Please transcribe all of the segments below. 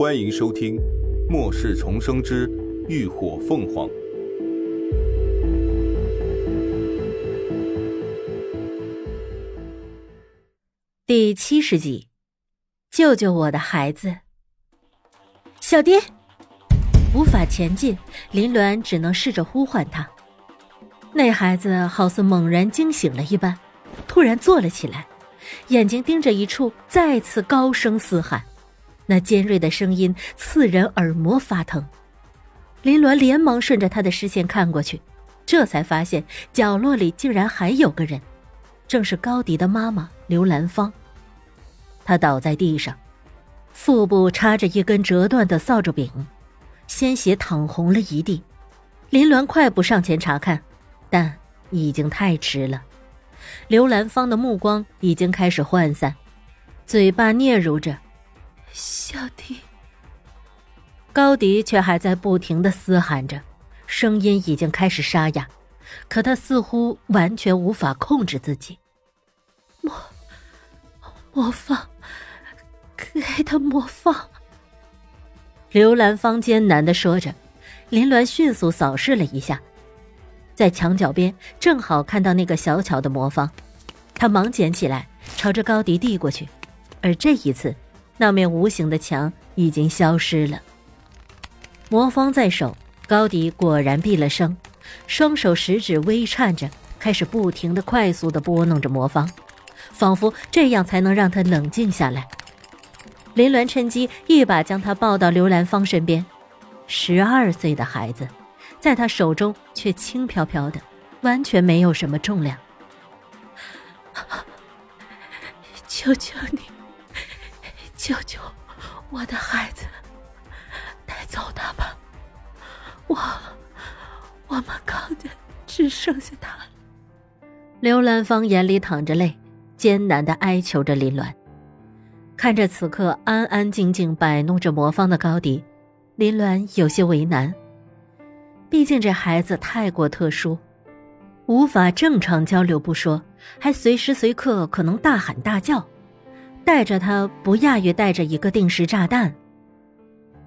欢迎收听《末世重生之浴火凤凰》第七十集。救救我的孩子！小爹无法前进，林鸾只能试着呼唤他。那孩子好似猛然惊醒了一般，突然坐了起来，眼睛盯着一处，再次高声嘶喊。那尖锐的声音刺人耳膜发疼，林鸾连忙顺着他的视线看过去，这才发现角落里竟然还有个人，正是高迪的妈妈刘兰芳。他倒在地上，腹部插着一根折断的扫帚柄，鲜血淌红了一地。林鸾快步上前查看，但已经太迟了。刘兰芳的目光已经开始涣散，嘴巴嗫嚅着。小迪，高迪却还在不停的嘶喊着，声音已经开始沙哑，可他似乎完全无法控制自己。魔，魔方，给他魔方。刘兰芳艰难的说着，林鸾迅速扫视了一下，在墙角边正好看到那个小巧的魔方，他忙捡起来，朝着高迪递过去，而这一次。那面无形的墙已经消失了。魔方在手，高迪果然闭了声，双手食指微颤着，开始不停的、快速的拨弄着魔方，仿佛这样才能让他冷静下来。林鸾趁机一把将他抱到刘兰芳身边，十二岁的孩子，在他手中却轻飘飘的，完全没有什么重量。求求你！救救我的孩子，带走他吧！我我们康家只剩下他了。刘兰芳眼里淌着泪，艰难的哀求着林鸾。看着此刻安安静静摆弄着魔方的高迪，林鸾有些为难。毕竟这孩子太过特殊，无法正常交流不说，还随时随刻可能大喊大叫。带着他不亚于带着一个定时炸弹，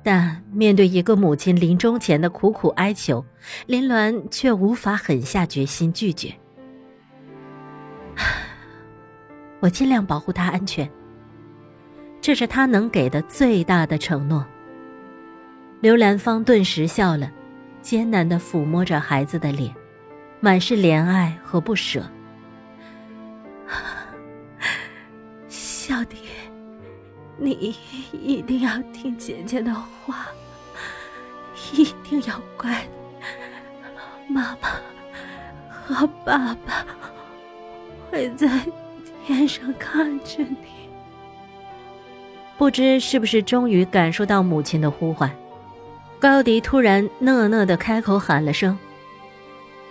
但面对一个母亲临终前的苦苦哀求，林鸾却无法狠下决心拒绝。我尽量保护他安全，这是他能给的最大的承诺。刘兰芳顿时笑了，艰难的抚摸着孩子的脸，满是怜爱和不舍。你一定要听姐姐的话，一定要乖。妈妈和爸爸会在天上看着你。不知是不是终于感受到母亲的呼唤，高迪突然讷讷的开口喊了声：“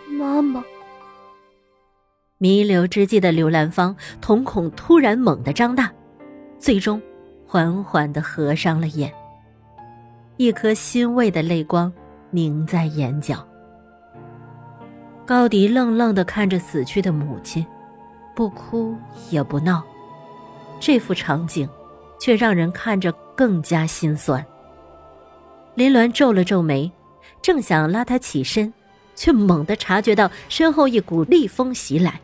妈妈。”弥留之际的刘兰芳瞳孔突然猛地张大，最终缓缓的合上了眼。一颗欣慰的泪光凝在眼角。高迪愣愣的看着死去的母亲，不哭也不闹，这幅场景却让人看着更加心酸。林鸾皱了皱眉，正想拉他起身，却猛地察觉到身后一股厉风袭来。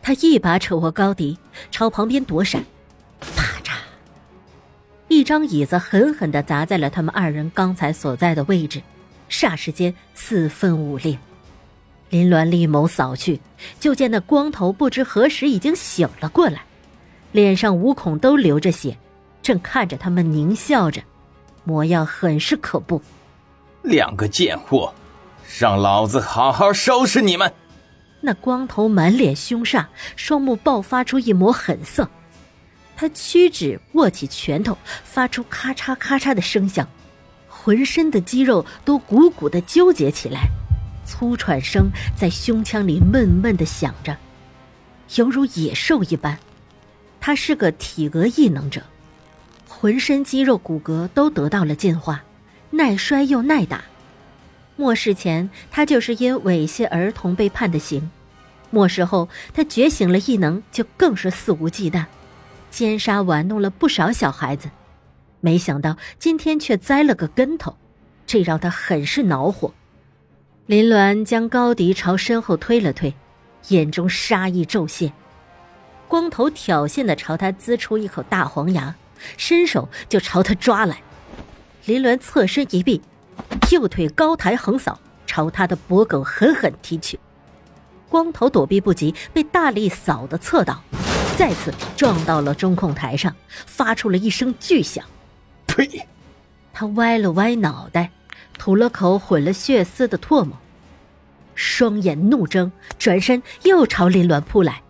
他一把扯过高迪，朝旁边躲闪，一张椅子狠狠的砸在了他们二人刚才所在的位置，霎时间四分五裂。林鸾立眸扫去，就见那光头不知何时已经醒了过来，脸上五孔都流着血，正看着他们狞笑着，模样很是可怖。两个贱货，让老子好好收拾你们！那光头满脸凶煞，双目爆发出一抹狠色。他屈指握起拳头，发出咔嚓咔嚓的声响，浑身的肌肉都鼓鼓的纠结起来，粗喘声在胸腔里闷闷的响着，犹如野兽一般。他是个体格异能者，浑身肌肉骨骼都得到了进化，耐摔又耐打。末世前，他就是因猥亵儿童被判的刑；末世后，他觉醒了异能，就更是肆无忌惮，奸杀玩弄了不少小孩子。没想到今天却栽了个跟头，这让他很是恼火。林鸾将高迪朝身后推了推，眼中杀意骤现。光头挑衅的朝他呲出一口大黄牙，伸手就朝他抓来。林鸾侧身一避，右腿高抬横扫，朝他的脖颈狠狠踢去。光头躲避不及，被大力扫的侧倒，再次撞到了中控台上，发出了一声巨响。呸！他歪了歪脑袋，吐了口混了血丝的唾沫，双眼怒睁，转身又朝林鸾扑来。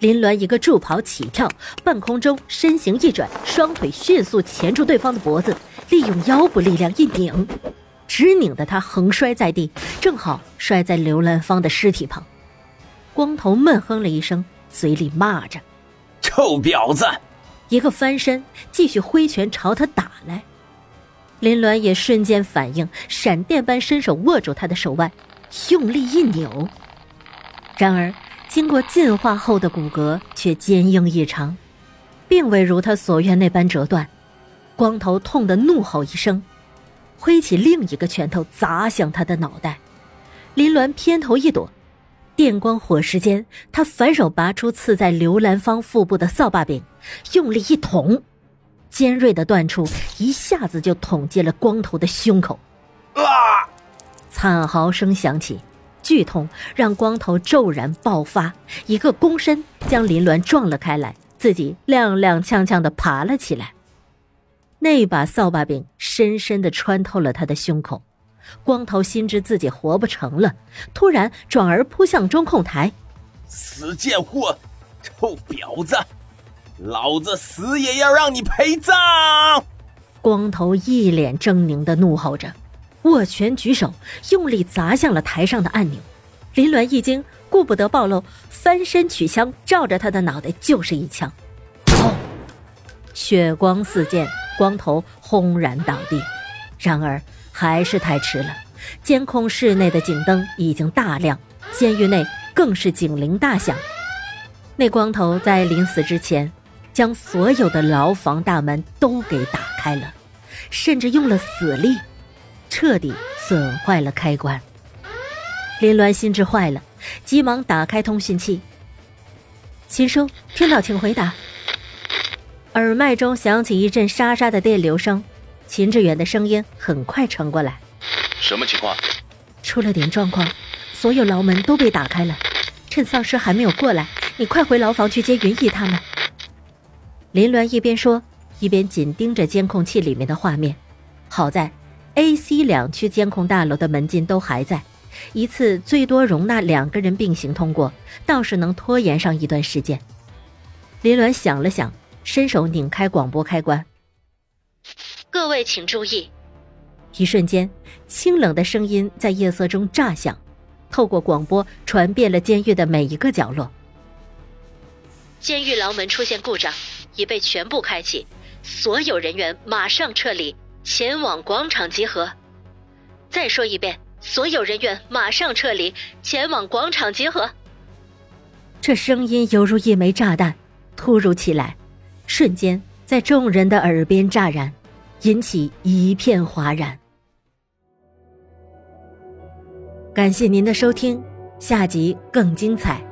林鸾一个助跑起跳，半空中身形一转，双腿迅速钳住对方的脖子，利用腰部力量一拧，直拧得他横摔在地，正好摔在刘兰芳的尸体旁。光头闷哼了一声，嘴里骂着：“臭婊子！”一个翻身，继续挥拳朝他打来。林鸾也瞬间反应，闪电般伸手握住他的手腕，用力一扭。然而，经过进化后的骨骼却坚硬异常，并未如他所愿那般折断。光头痛得怒吼一声，挥起另一个拳头砸向他的脑袋。林鸾偏头一躲。电光火石间，他反手拔出刺在刘兰芳腹部的扫把柄，用力一捅，尖锐的断处一下子就捅进了光头的胸口。啊！惨嚎声响起，剧痛让光头骤然爆发，一个躬身将林鸾撞了开来，自己踉踉跄跄的爬了起来。那把扫把柄深深的穿透了他的胸口。光头心知自己活不成了，突然转而扑向中控台。死贱货，臭婊子，老子死也要让你陪葬！光头一脸狰狞的怒吼着，握拳举手，用力砸向了台上的按钮。林鸾一惊，顾不得暴露，翻身取枪，照着他的脑袋就是一枪。砰！血光四溅，光头轰然倒地。然而。还是太迟了，监控室内的警灯已经大亮，监狱内更是警铃大响。那光头在临死之前，将所有的牢房大门都给打开了，甚至用了死力，彻底损坏了开关。林鸾心智坏了，急忙打开通讯器。秦叔，听到请回答。耳麦中响起一阵沙沙的电流声。秦志远的声音很快传过来：“什么情况？出了点状况，所有牢门都被打开了。趁丧尸还没有过来，你快回牢房去接云逸他们。”林鸾一边说，一边紧盯着监控器里面的画面。好在，A、C 两区监控大楼的门禁都还在，一次最多容纳两个人并行通过，倒是能拖延上一段时间。林鸾想了想，伸手拧开广播开关。各位请注意！一瞬间，清冷的声音在夜色中炸响，透过广播传遍了监狱的每一个角落。监狱牢门出现故障，已被全部开启，所有人员马上撤离，前往广场集合。再说一遍，所有人员马上撤离，前往广场集合。这声音犹如一枚炸弹，突如其来，瞬间在众人的耳边炸燃。引起一片哗然。感谢您的收听，下集更精彩。